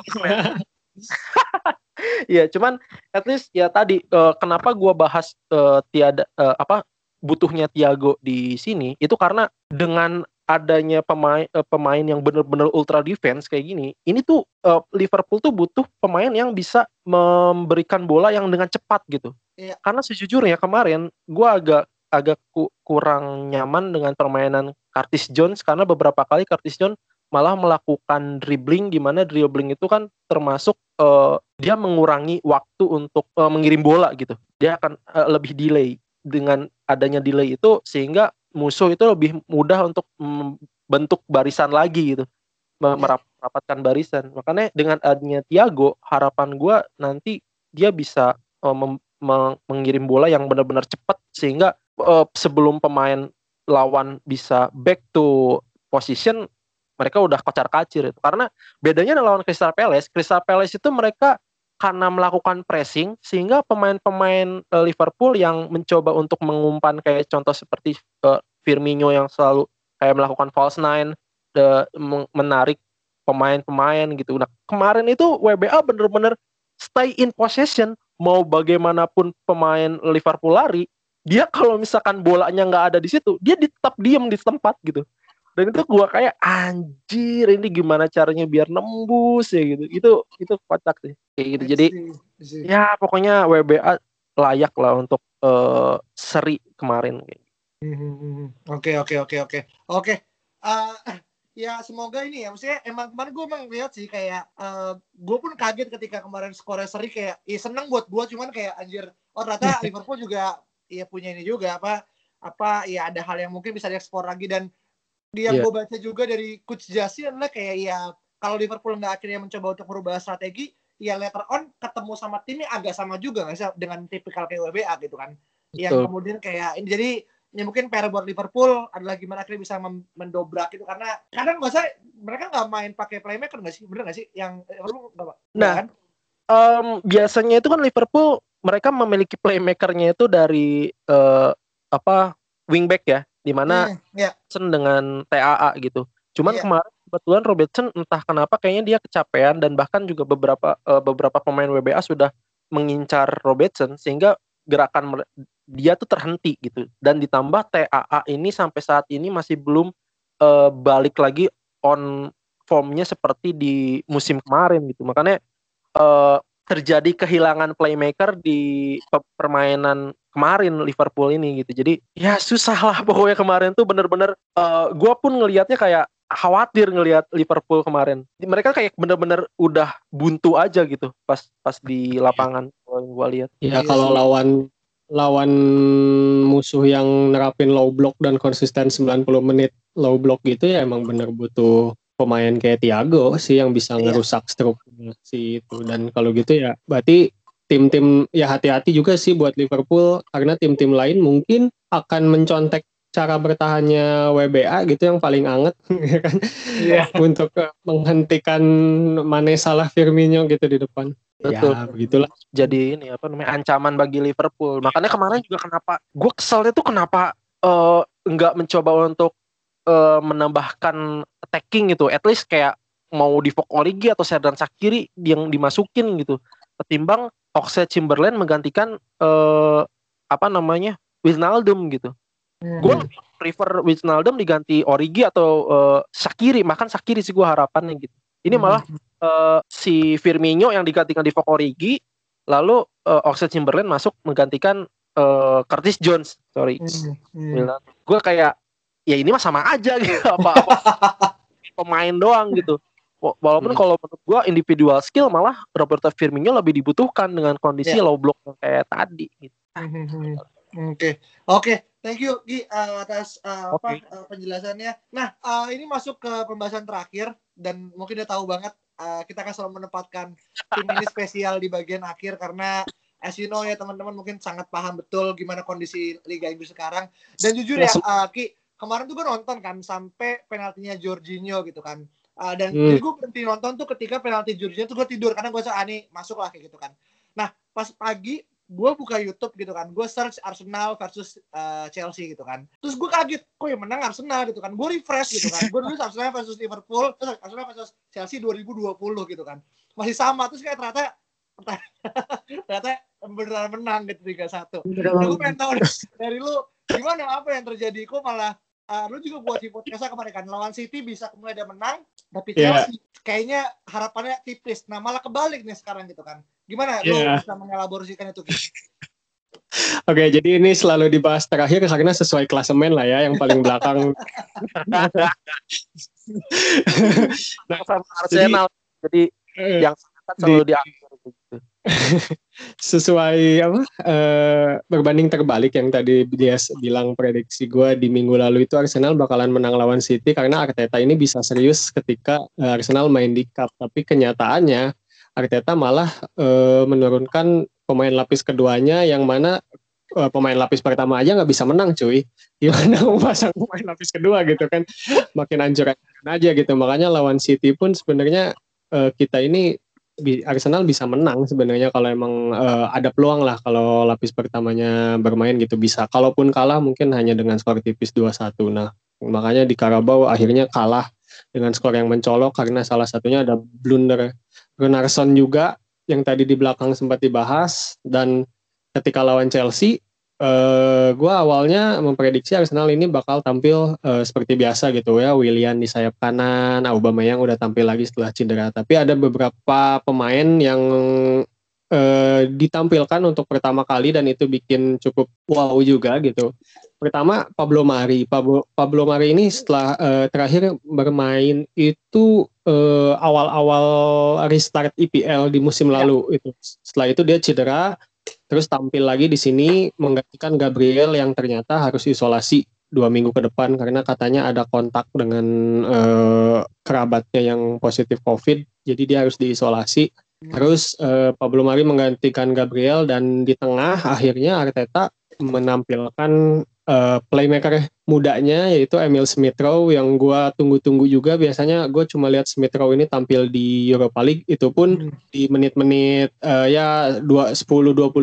ya cuman at least ya tadi uh, kenapa gua bahas uh, tiada uh, apa butuhnya Tiago di sini itu karena dengan adanya pemain uh, pemain yang benar-benar ultra defense kayak gini, ini tuh uh, Liverpool tuh butuh pemain yang bisa memberikan bola yang dengan cepat gitu. Iya. Karena sejujurnya kemarin gue agak agak ku, kurang nyaman dengan permainan Curtis Jones karena beberapa kali Curtis Jones malah melakukan dribbling di mana dribbling itu kan termasuk uh, dia mengurangi waktu untuk uh, mengirim bola gitu. Dia akan uh, lebih delay dengan adanya delay itu sehingga musuh itu lebih mudah untuk membentuk barisan lagi gitu iya. merapatkan barisan makanya dengan adanya Tiago harapan gue nanti dia bisa uh, mengirim bola yang benar-benar cepat sehingga uh, sebelum pemain lawan bisa back to position mereka udah kocar kacir itu karena bedanya lawan Crystal Palace Crystal Palace itu mereka karena melakukan pressing sehingga pemain-pemain uh, Liverpool yang mencoba untuk mengumpan kayak contoh seperti uh, Firmino yang selalu kayak melakukan false nine, menarik pemain-pemain gitu. Nah kemarin itu WBA bener-bener stay in possession mau bagaimanapun pemain Liverpool lari dia kalau misalkan bolanya nggak ada di situ dia tetap diem di tempat gitu. Dan itu gua kayak anjir ini gimana caranya biar nembus ya gitu. Itu itu kocak sih. Kayak gitu. Jadi ya pokoknya WBA layak lah untuk uh, seri kemarin hmm, hmm, hmm, oke oke oke oke. Oke eh, ya semoga ini ya. Maksudnya emang kemarin gue emang lihat sih kayak uh, gue pun kaget ketika kemarin skornya seri kayak ya seneng buat gue cuman kayak anjir oh ternyata Liverpool juga ya punya ini juga apa apa ya ada hal yang mungkin bisa diekspor lagi dan dia yang yeah. gue baca juga dari coach Jasi adalah kayak ya kalau Liverpool nggak akhirnya mencoba untuk merubah strategi ya later on ketemu sama timnya agak sama juga nggak sih dengan tipikal kayak WBA gitu kan Betul. yang kemudian kayak ini jadi ya mungkin PR buat Liverpool adalah gimana akhirnya bisa mendobrak itu karena kadang nggak usah mereka nggak main pakai playmaker nggak sih bener nggak sih yang Liverpool nggak nah kan? um, biasanya itu kan Liverpool mereka memiliki playmakernya itu dari uh, apa wingback ya di mana hmm, yeah. dengan TAA gitu. Cuman yeah. kemarin kebetulan Robertson entah kenapa kayaknya dia kecapean dan bahkan juga beberapa uh, beberapa pemain WBA sudah mengincar Robertson sehingga gerakan dia tuh terhenti gitu dan ditambah TAA ini sampai saat ini masih belum uh, balik lagi on formnya seperti di musim kemarin gitu makanya uh, terjadi kehilangan playmaker di permainan kemarin Liverpool ini gitu. Jadi ya susah lah pokoknya kemarin tuh bener-bener uh, eh, gue pun ngelihatnya kayak khawatir ngelihat Liverpool kemarin. Mereka kayak bener-bener udah buntu aja gitu pas pas di lapangan kalau gue lihat. Ya kalau lawan lawan musuh yang nerapin low block dan konsisten 90 menit low block gitu ya emang bener butuh pemain kayak Thiago sih yang bisa iya. ngerusak struktur si itu dan kalau gitu ya berarti tim-tim ya hati-hati juga sih buat Liverpool karena tim-tim lain mungkin akan mencontek cara bertahannya WBA gitu yang paling anget ya kan yeah. untuk uh, menghentikan Mane salah Firmino gitu di depan. Betul. Ya, begitulah. Jadi ini apa namanya ancaman bagi Liverpool. Makanya kemarin juga kenapa gue keselnya tuh kenapa uh, nggak mencoba untuk uh, menambahkan attacking gitu. At least kayak mau di Origi atau Serdan Sakiri yang dimasukin gitu. Ketimbang Oxlade Chamberlain menggantikan uh, apa namanya Wijnaldum gitu. Hmm. Gue prefer Wijnaldum diganti Origi atau uh, Sakiri, makan Sakiri sih gue harapannya gitu. Ini malah uh, si Firmino yang digantikan di Origi, lalu uh, Oxlade Chamberlain masuk menggantikan uh, Curtis Jones, sorry. Hmm. Hmm. Gue kayak ya ini mah sama aja gitu apa, apa pemain doang gitu. Walaupun hmm. kalau menurut gue individual skill malah Roberto Firmino lebih dibutuhkan dengan kondisi yeah. low block yang kayak tadi. Gitu. Hmm, hmm, oke, okay. oke, okay. thank you Gi uh, atas uh, okay. apa uh, penjelasannya. Nah, uh, ini masuk ke pembahasan terakhir dan mungkin udah tahu banget uh, kita akan selalu menempatkan tim ini spesial di bagian akhir karena as you know ya teman-teman mungkin sangat paham betul gimana kondisi Liga Inggris sekarang. Dan jujur ya, uh, Ki, kemarin tuh gue nonton kan sampai penaltinya Jorginho gitu kan Uh, dan hmm. gue berhenti nonton tuh ketika penalti jurinya tuh gue tidur karena gue ah nih masuk lah kayak gitu kan. Nah pas pagi gue buka YouTube gitu kan, gue search Arsenal versus uh, Chelsea gitu kan. Terus gue kaget, kok yang menang Arsenal gitu kan. Gue refresh gitu kan. Gue nulis Arsenal versus Liverpool, terus Arsenal versus Chelsea 2020 gitu kan. Masih sama, terus kayak ternyata ternyata beneran menang gitu 3-1. Nah, gue pengen tahu dari lu gimana apa yang terjadi kok malah uh, lu juga buat di podcast kemarin kan lawan City bisa kemudian dia menang tapi yeah. Chelsea kayaknya harapannya tipis nah malah kebalik nih sekarang gitu kan gimana yeah. lu iya. bisa mengelaborasikan itu Oke, okay, jadi ini selalu dibahas terakhir karena sesuai klasemen lah ya, yang paling belakang. nah, Arsenal, jadi, jadi yang selalu di, diambil gitu. sesuai apa uh, berbanding terbalik yang tadi dia bilang prediksi gue di minggu lalu itu Arsenal bakalan menang lawan City karena Arteta ini bisa serius ketika uh, Arsenal main di cup. Tapi kenyataannya Arteta malah uh, menurunkan pemain lapis keduanya yang mana uh, pemain lapis pertama aja nggak bisa menang cuy. Gimana mau pasang pemain lapis kedua gitu kan? Makin anjur aja gitu. Makanya lawan City pun sebenarnya kita ini Arsenal bisa menang sebenarnya kalau emang uh, ada peluang lah kalau lapis pertamanya bermain gitu bisa. Kalaupun kalah mungkin hanya dengan skor tipis 2-1. Nah, makanya di Karabau akhirnya kalah dengan skor yang mencolok karena salah satunya ada blunder Gunnarsson juga yang tadi di belakang sempat dibahas dan ketika lawan Chelsea uh, eh, gue awalnya memprediksi Arsenal ini bakal tampil uh, seperti biasa gitu ya. William di sayap kanan Aubameyang udah tampil lagi setelah cedera. Tapi ada beberapa pemain yang uh, ditampilkan untuk pertama kali dan itu bikin cukup wow juga gitu. Pertama Pablo Mari. Pablo Pablo Mari ini setelah uh, terakhir bermain itu awal-awal uh, restart IPL di musim ya. lalu itu. Setelah itu dia cedera Terus tampil lagi di sini menggantikan Gabriel yang ternyata harus isolasi dua minggu ke depan karena katanya ada kontak dengan uh, kerabatnya yang positif COVID, jadi dia harus diisolasi. Terus uh, Pablo Mari menggantikan Gabriel dan di tengah akhirnya Arteta menampilkan uh, playmaker mudanya yaitu Emil Smith Rowe yang gue tunggu-tunggu juga. Biasanya gue cuma lihat Smith Rowe ini tampil di Europa League. Itu pun hmm. di menit-menit uh, ya 10-20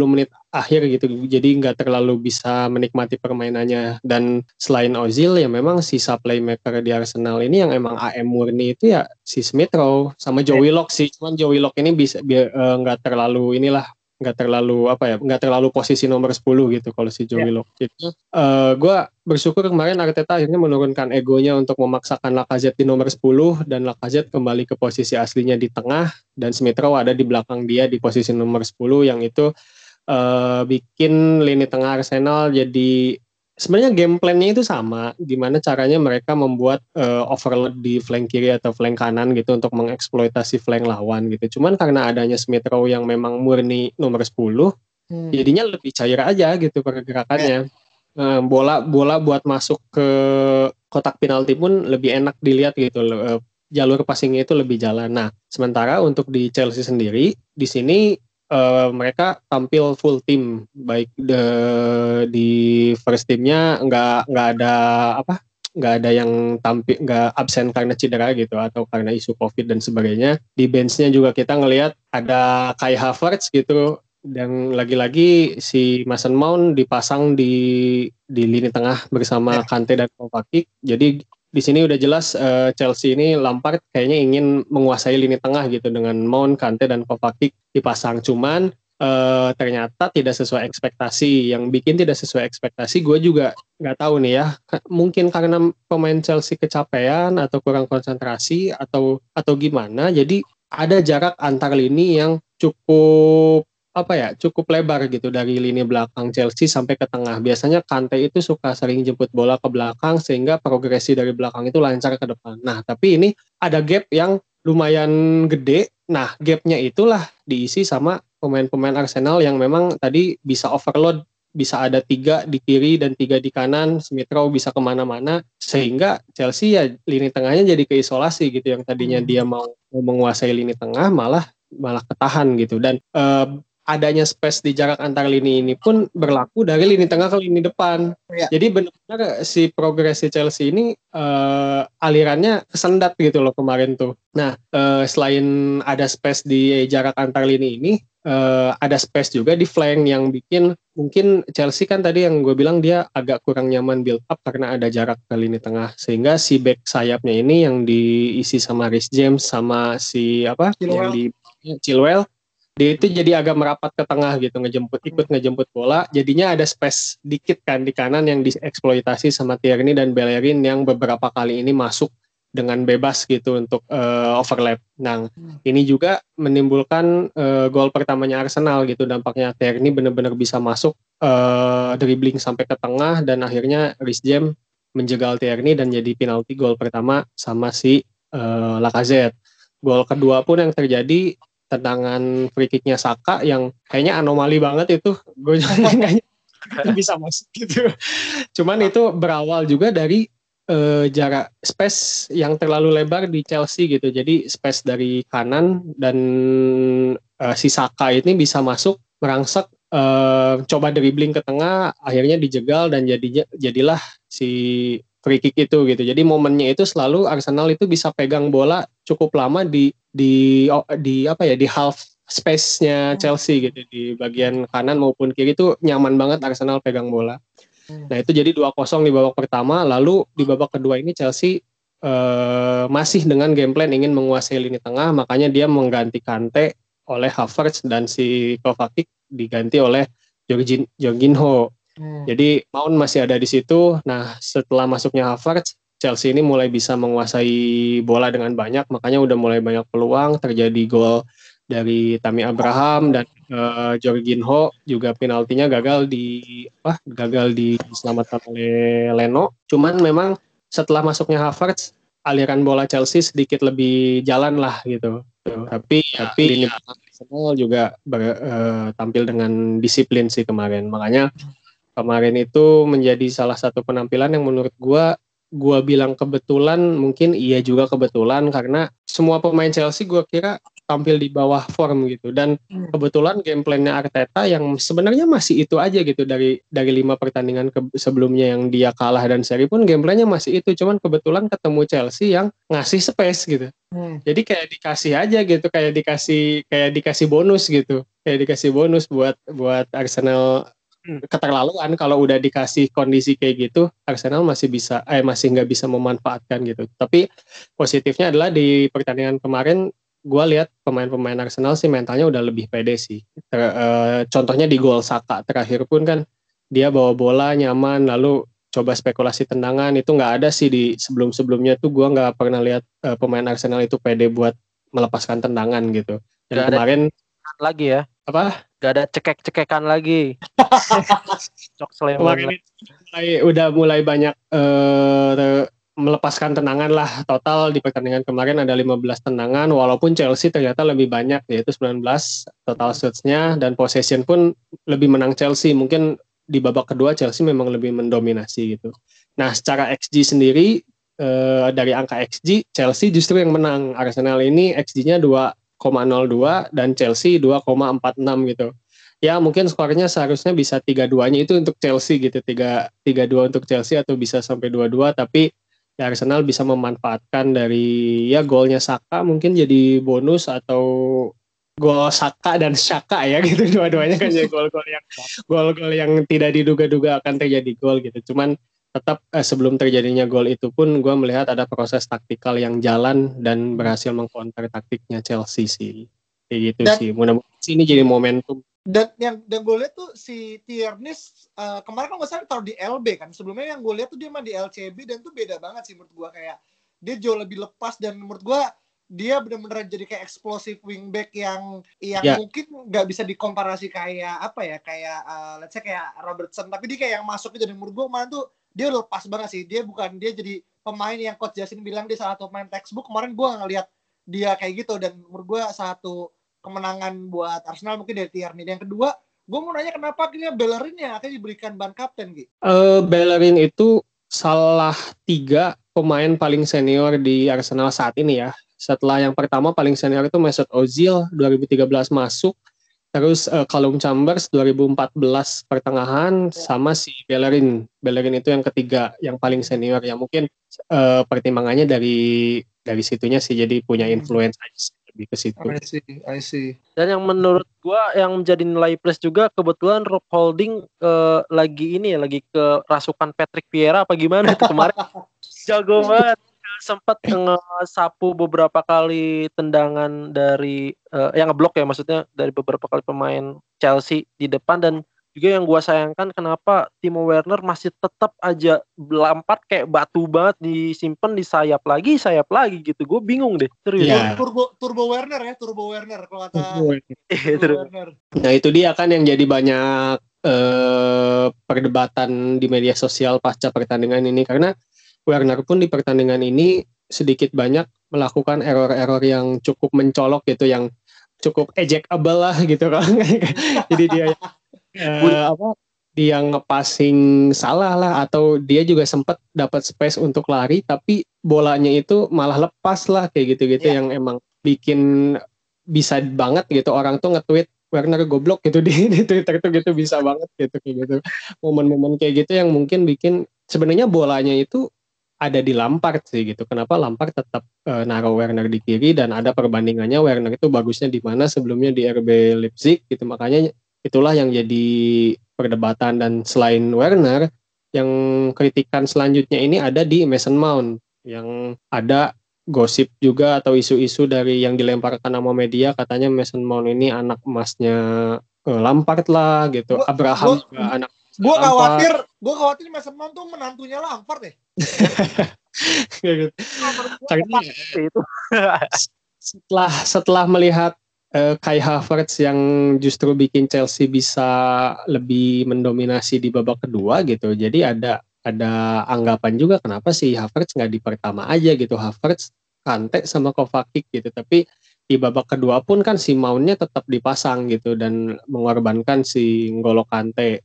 menit akhir gitu. Jadi nggak terlalu bisa menikmati permainannya. Dan selain Ozil ya memang sisa playmaker di Arsenal ini yang emang AM murni itu ya si Smith Rowe sama Joe Willock sih. Cuman Joe Willock ini bisa eh, nggak uh, terlalu inilah nggak terlalu apa ya nggak terlalu posisi nomor 10 gitu kalau si Joey yeah. Lock jadi uh, gue bersyukur kemarin Arteta akhirnya menurunkan egonya untuk memaksakan Lacazette di nomor 10 dan Lacazette kembali ke posisi aslinya di tengah dan Smith Rowe ada di belakang dia di posisi nomor 10 yang itu uh, bikin lini tengah Arsenal jadi sebenarnya game plan-nya itu sama gimana caranya mereka membuat uh, overload di flank kiri atau flank kanan gitu untuk mengeksploitasi flank lawan gitu cuman karena adanya Smith Rowe yang memang murni nomor 10 hmm. jadinya lebih cair aja gitu pergerakannya yeah. uh, bola bola buat masuk ke kotak penalti pun lebih enak dilihat gitu uh, jalur passingnya itu lebih jalan nah sementara untuk di Chelsea sendiri di sini uh, mereka tampil full tim baik the, di first timnya nggak nggak ada apa nggak ada yang tampil nggak absen karena cedera gitu atau karena isu covid dan sebagainya. Di benchnya juga kita ngelihat ada Kai Havertz gitu. Dan lagi-lagi si Mason Mount dipasang di di lini tengah bersama ya. Kante dan Kovacic. Jadi di sini udah jelas uh, Chelsea ini Lampard kayaknya ingin menguasai lini tengah gitu dengan Mount, Kante dan Kovacic dipasang. Cuman uh, ternyata tidak sesuai ekspektasi. Yang bikin tidak sesuai ekspektasi, gue juga nggak tahu nih ya. Mungkin karena pemain Chelsea kecapean atau kurang konsentrasi atau atau gimana. Jadi ada jarak antar lini yang cukup apa ya cukup lebar gitu dari lini belakang Chelsea sampai ke tengah. Biasanya Kante itu suka sering jemput bola ke belakang sehingga progresi dari belakang itu lancar ke depan. Nah, tapi ini ada gap yang lumayan gede. Nah, gapnya itulah diisi sama pemain-pemain Arsenal yang memang tadi bisa overload bisa ada tiga di kiri dan tiga di kanan, Smith Rowe bisa ke mana-mana, sehingga Chelsea ya lini tengahnya jadi keisolasi gitu, yang tadinya hmm. dia mau menguasai lini tengah malah malah ketahan gitu dan uh, adanya space di jarak antar lini ini pun berlaku dari lini tengah ke lini depan. Ya. Jadi benar-benar si progresi Chelsea ini uh, alirannya kesendat gitu loh kemarin tuh. Nah, uh, selain ada space di jarak antar lini ini, uh, ada space juga di flank yang bikin mungkin Chelsea kan tadi yang gue bilang dia agak kurang nyaman build up karena ada jarak ke lini tengah sehingga si back sayapnya ini yang diisi sama Rhys James sama si apa Chilwell. yang di Chilwell dia itu jadi agak merapat ke tengah gitu ngejemput ikut ngejemput bola jadinya ada space dikit kan di kanan yang dieksploitasi sama Tierney dan Bellerin yang beberapa kali ini masuk dengan bebas gitu untuk uh, overlap. Nah, hmm. ini juga menimbulkan uh, gol pertamanya Arsenal gitu dampaknya Tierney benar-benar bisa masuk uh, dribbling sampai ke tengah dan akhirnya Rhys James menjegal Tierney dan jadi penalti gol pertama sama si uh, Lacazette. Gol kedua pun yang terjadi tendangan free kicknya Saka yang kayaknya anomali banget itu. Gue juga bisa masuk gitu. Cuman itu berawal juga dari uh, jarak space yang terlalu lebar di Chelsea gitu. Jadi space dari kanan dan uh, si Saka ini bisa masuk merangsek uh, coba dribbling ke tengah akhirnya dijegal dan jadinya jadilah si free kick itu gitu. Jadi momennya itu selalu Arsenal itu bisa pegang bola cukup lama di di di apa ya di half space-nya hmm. Chelsea gitu di bagian kanan maupun kiri itu nyaman banget Arsenal pegang bola. Hmm. Nah itu jadi 2-0 di babak pertama, lalu di babak kedua ini Chelsea uh, masih dengan game plan ingin menguasai lini tengah, makanya dia mengganti Kante oleh Havertz dan si Kovacic diganti oleh Jorgin, Jorginho. Hmm. Jadi Mount masih ada di situ. Nah, setelah masuknya Havertz, Chelsea ini mulai bisa menguasai bola dengan banyak, makanya udah mulai banyak peluang, terjadi gol dari Tami Abraham dan uh, Jorginho juga penaltinya gagal di apa gagal diselamatkan oleh Leno. Cuman memang setelah masuknya Havertz aliran bola Chelsea sedikit lebih jalan lah gitu. Tapi ya, tapi ini Arsenal juga ber, uh, tampil dengan disiplin sih kemarin. Makanya kemarin itu menjadi salah satu penampilan yang menurut gua gua bilang kebetulan mungkin iya juga kebetulan karena semua pemain Chelsea gua kira tampil di bawah form gitu dan hmm. kebetulan game plan-nya Arteta yang sebenarnya masih itu aja gitu dari dari lima pertandingan ke, sebelumnya yang dia kalah dan seri pun game plan-nya masih itu cuman kebetulan ketemu Chelsea yang ngasih space gitu hmm. jadi kayak dikasih aja gitu kayak dikasih kayak dikasih bonus gitu kayak dikasih bonus buat buat Arsenal. Keterlaluan kalau udah dikasih kondisi kayak gitu Arsenal masih bisa eh masih nggak bisa memanfaatkan gitu tapi positifnya adalah di pertandingan kemarin gue lihat pemain-pemain Arsenal sih mentalnya udah lebih pede sih. Ter, uh, contohnya di gol Saka terakhir pun kan dia bawa bola nyaman lalu coba spekulasi tendangan itu nggak ada sih di sebelum-sebelumnya tuh gue nggak pernah lihat uh, pemain Arsenal itu pede buat melepaskan tendangan gitu. Dan gak kemarin lagi ya. Apa? Gak ada cekek-cekekan lagi. Cok Kemarin mulai, udah mulai banyak uh, melepaskan tendangan lah total di pertandingan kemarin ada 15 tendangan walaupun Chelsea ternyata lebih banyak yaitu 19 total shotsnya dan possession pun lebih menang Chelsea mungkin di babak kedua Chelsea memang lebih mendominasi gitu. Nah secara XG sendiri eh, dari angka XG Chelsea justru yang menang Arsenal ini XG-nya 2,02 dan Chelsea 2,46 gitu. Ya mungkin skornya seharusnya bisa tiga duanya itu untuk Chelsea gitu tiga tiga dua untuk Chelsea atau bisa sampai dua dua tapi ya Arsenal bisa memanfaatkan dari ya golnya Saka mungkin jadi bonus atau gol Saka dan Saka ya gitu dua-duanya kan jadi gol-gol yang gol-gol yang tidak diduga-duga akan terjadi gol gitu cuman tetap eh, sebelum terjadinya gol itu pun gue melihat ada proses taktikal yang jalan dan berhasil mengcounter taktiknya Chelsea sih. Kayak gitu dan, sih. Mudah-mudahan ini jadi momentum. Dan yang dan gue lihat tuh si Tiernis uh, kemarin kan gue salah taruh di LB kan. Sebelumnya yang gue lihat tuh dia mah di LCB dan tuh beda banget sih menurut gue kayak dia jauh lebih lepas dan menurut gue dia benar-benar jadi kayak eksplosif wingback yang yang yeah. mungkin nggak bisa dikomparasi kayak apa ya kayak uh, let's say kayak Robertson. Tapi dia kayak yang masuk itu dan menurut gue kemarin tuh dia udah lepas banget sih dia bukan dia jadi pemain yang coach Jasin bilang dia salah satu pemain textbook kemarin gue ngeliat dia kayak gitu dan menurut gue satu kemenangan buat Arsenal mungkin dari Tierney. Yang kedua, gue mau nanya kenapa akhirnya Bellerin yang akhirnya diberikan ban kapten gitu? Uh, Bellerin itu salah tiga pemain paling senior di Arsenal saat ini ya. Setelah yang pertama paling senior itu Mesut Ozil 2013 masuk, terus uh, Callum Chambers 2014 pertengahan ya. sama si Bellerin. Bellerin itu yang ketiga yang paling senior ya mungkin uh, pertimbangannya dari dari situnya sih jadi punya hmm. influence aja lebih ke situ. I see, I see. Dan yang menurut gua yang menjadi nilai plus juga kebetulan Rob Holding uh, lagi ini ya lagi ke rasukan Patrick Vieira apa gimana itu kemarin jago banget sempat ngesapu beberapa kali tendangan dari uh, yang ngeblok ya maksudnya dari beberapa kali pemain Chelsea di depan. Dan juga yang gue sayangkan kenapa Timo Werner masih tetap aja lampat kayak batu banget disimpan di sayap lagi sayap lagi gitu. Gue bingung deh serius. Yeah. turbo turbo Werner ya turbo Werner kalau kata iya, turbo. Werner. nah itu dia kan yang jadi banyak eh, perdebatan di media sosial pasca pertandingan ini. Karena Werner pun di pertandingan ini sedikit banyak melakukan error-error yang cukup mencolok gitu yang cukup ejectable lah gitu kan. Jadi dia uh, apa dia ngepassing salah lah atau dia juga sempat dapat space untuk lari tapi bolanya itu malah lepas lah kayak gitu-gitu yeah. yang emang bikin bisa banget gitu. Orang tuh nge-tweet Werner goblok gitu. Di, di Twitter tuh gitu bisa banget gitu kayak gitu. Momen-momen kayak gitu yang mungkin bikin sebenarnya bolanya itu ada di Lampard sih gitu. Kenapa Lampard tetap uh, naruh Werner di kiri dan ada perbandingannya Werner itu bagusnya di mana sebelumnya di RB Leipzig gitu. Makanya itulah yang jadi perdebatan dan selain Werner yang kritikan selanjutnya ini ada di Mason Mount yang ada gosip juga atau isu-isu dari yang dilemparkan sama media katanya Mason Mount ini anak emasnya uh, Lampard lah gitu. Gua, Abraham gua, juga anak Gue khawatir, gue khawatir Mason Mount tuh menantunya Lampard deh. Karena itu. Setelah setelah melihat uh, Kai Havertz yang justru bikin Chelsea bisa lebih mendominasi di babak kedua gitu. Jadi ada ada anggapan juga kenapa sih Havertz nggak di pertama aja gitu. Havertz Kante sama Kovacic gitu tapi di babak kedua pun kan si Mountnya tetap dipasang gitu dan mengorbankan si Ngolo Kante.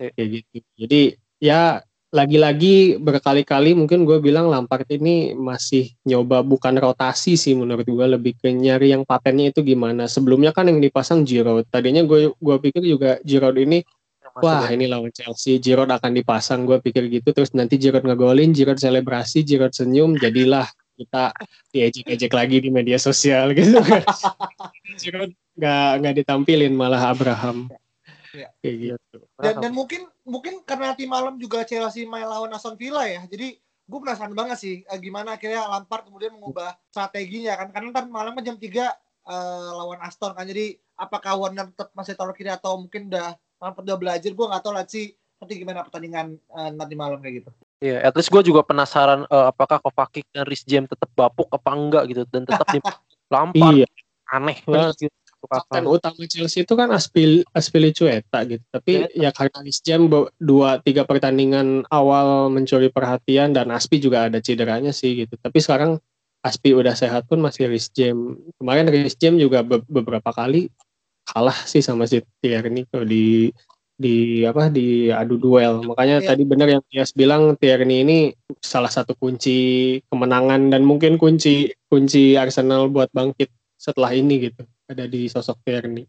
Kayak gitu. Jadi ya lagi-lagi berkali-kali mungkin gue bilang Lampard ini masih nyoba bukan rotasi sih menurut gue lebih ke nyari yang patennya itu gimana sebelumnya kan yang dipasang Giroud tadinya gue gue pikir juga Giroud ini Wah ini lawan Chelsea, Giroud akan dipasang, gue pikir gitu. Terus nanti Giroud ngegolin, Giroud selebrasi, Giroud senyum, jadilah kita diejek-ejek lagi di media sosial gitu. Giroud nggak nggak ditampilin malah Abraham. Ya. Kayak gitu. Dan, dan mungkin mungkin karena nanti malam juga Chelsea main lawan Aston Villa ya. Jadi gue penasaran banget sih eh, gimana akhirnya Lampard kemudian mengubah strateginya kan. Karena ntar malam kan jam 3 uh, eh, lawan Aston kan. Jadi apakah Warner tetap masih taruh kiri atau mungkin udah Lampard udah belajar gue nggak tahu lah sih nanti gimana pertandingan uh, nanti malam kayak gitu. Iya, yeah, at least gue juga penasaran uh, apakah Kovacic dan Rhys James tetap bapuk apa enggak gitu dan tetap di Lampard. Iya. Aneh banget gitu. Kapten utama Chelsea itu kan Aspil Aspilicueta gitu. Tapi ya, ya karena James dua tiga pertandingan awal mencuri perhatian dan Aspi juga ada cederanya sih gitu. Tapi sekarang Aspi udah sehat pun masih Rhys James. Kemarin Rhys James juga be beberapa kali kalah sih sama si Tierney kalau di di apa di adu duel. Makanya yeah. tadi benar yang Tias bilang Tierney ini salah satu kunci kemenangan dan mungkin kunci kunci Arsenal buat bangkit setelah ini gitu. Ada di sosok Tierney.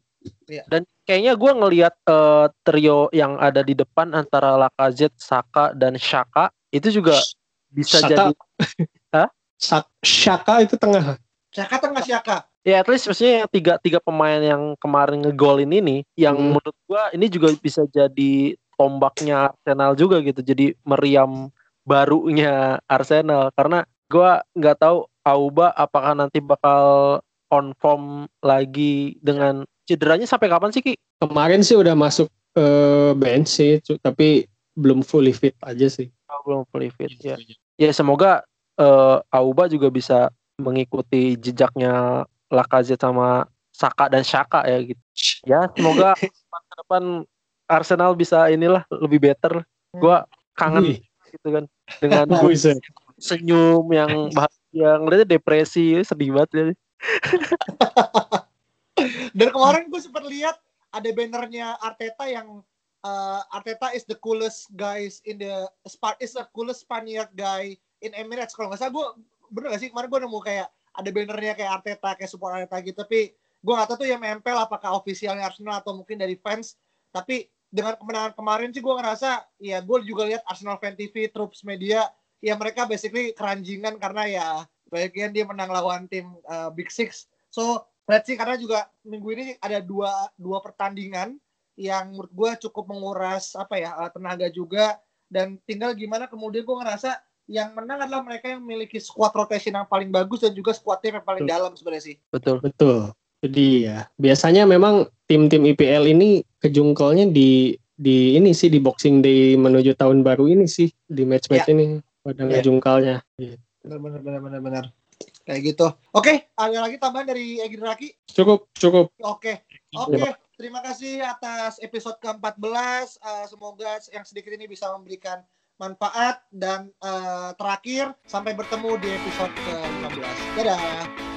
Yeah. Dan kayaknya gue ngelihat uh, trio yang ada di depan antara Lacazette, Saka dan Shaka itu juga bisa Shaka. jadi Hah? Shaka itu tengah. Shaka tengah Shaka ya at least maksudnya yang tiga tiga pemain yang kemarin ngegolin ini yang hmm. menurut gua ini juga bisa jadi tombaknya Arsenal juga gitu jadi meriam barunya Arsenal karena gua nggak tahu Auba apakah nanti bakal on form lagi dengan cederanya sampai kapan sih Ki? Kemarin sih udah masuk uh, bench sih tapi belum fully fit aja sih. Oh, belum fully fit ya. Ya semoga uh, Auba juga bisa mengikuti jejaknya Lacazette sama Saka dan Shaka ya gitu. Ya semoga ke depan Arsenal bisa inilah lebih better. Gua kangen Ui. gitu kan dengan senyum yang bahagia ngeliatnya depresi sedih banget ya. Dan kemarin gue sempat lihat ada bannernya Arteta yang uh, Arteta is the coolest guys in the is the coolest Spaniard guy in Emirates. Kalau nggak salah gue bener gak sih? Kemarin gue nemu kayak ada bannernya kayak Arteta kayak support Arteta gitu. Tapi gue gak tahu tuh yang nempel apakah ofisialnya Arsenal atau mungkin dari fans. Tapi dengan kemenangan kemarin sih gue ngerasa ya gue juga lihat Arsenal Fan TV Troops Media ya mereka basically keranjingan karena ya bagian dia menang lawan tim uh, Big Six so let's see karena juga minggu ini ada dua dua pertandingan yang menurut gue cukup menguras apa ya uh, tenaga juga dan tinggal gimana kemudian gue ngerasa yang menang adalah mereka yang memiliki squad rotation yang paling bagus dan juga squad tim yang paling betul. dalam sebenarnya sih. Betul. Betul. Jadi ya, biasanya memang tim-tim IPL ini kejungkelnya di di ini sih di Boxing Day menuju tahun baru ini sih di match-match ya. ini pada ya. ngejungkalnya. Benar benar benar benar benar. Kayak gitu. Oke, ada lagi tambahan dari Egi Raki? Cukup, cukup. Oke. Oke, terima kasih atas episode ke-14. Uh, semoga yang sedikit ini bisa memberikan manfaat dan uh, terakhir sampai bertemu di episode ke-15. Dadah.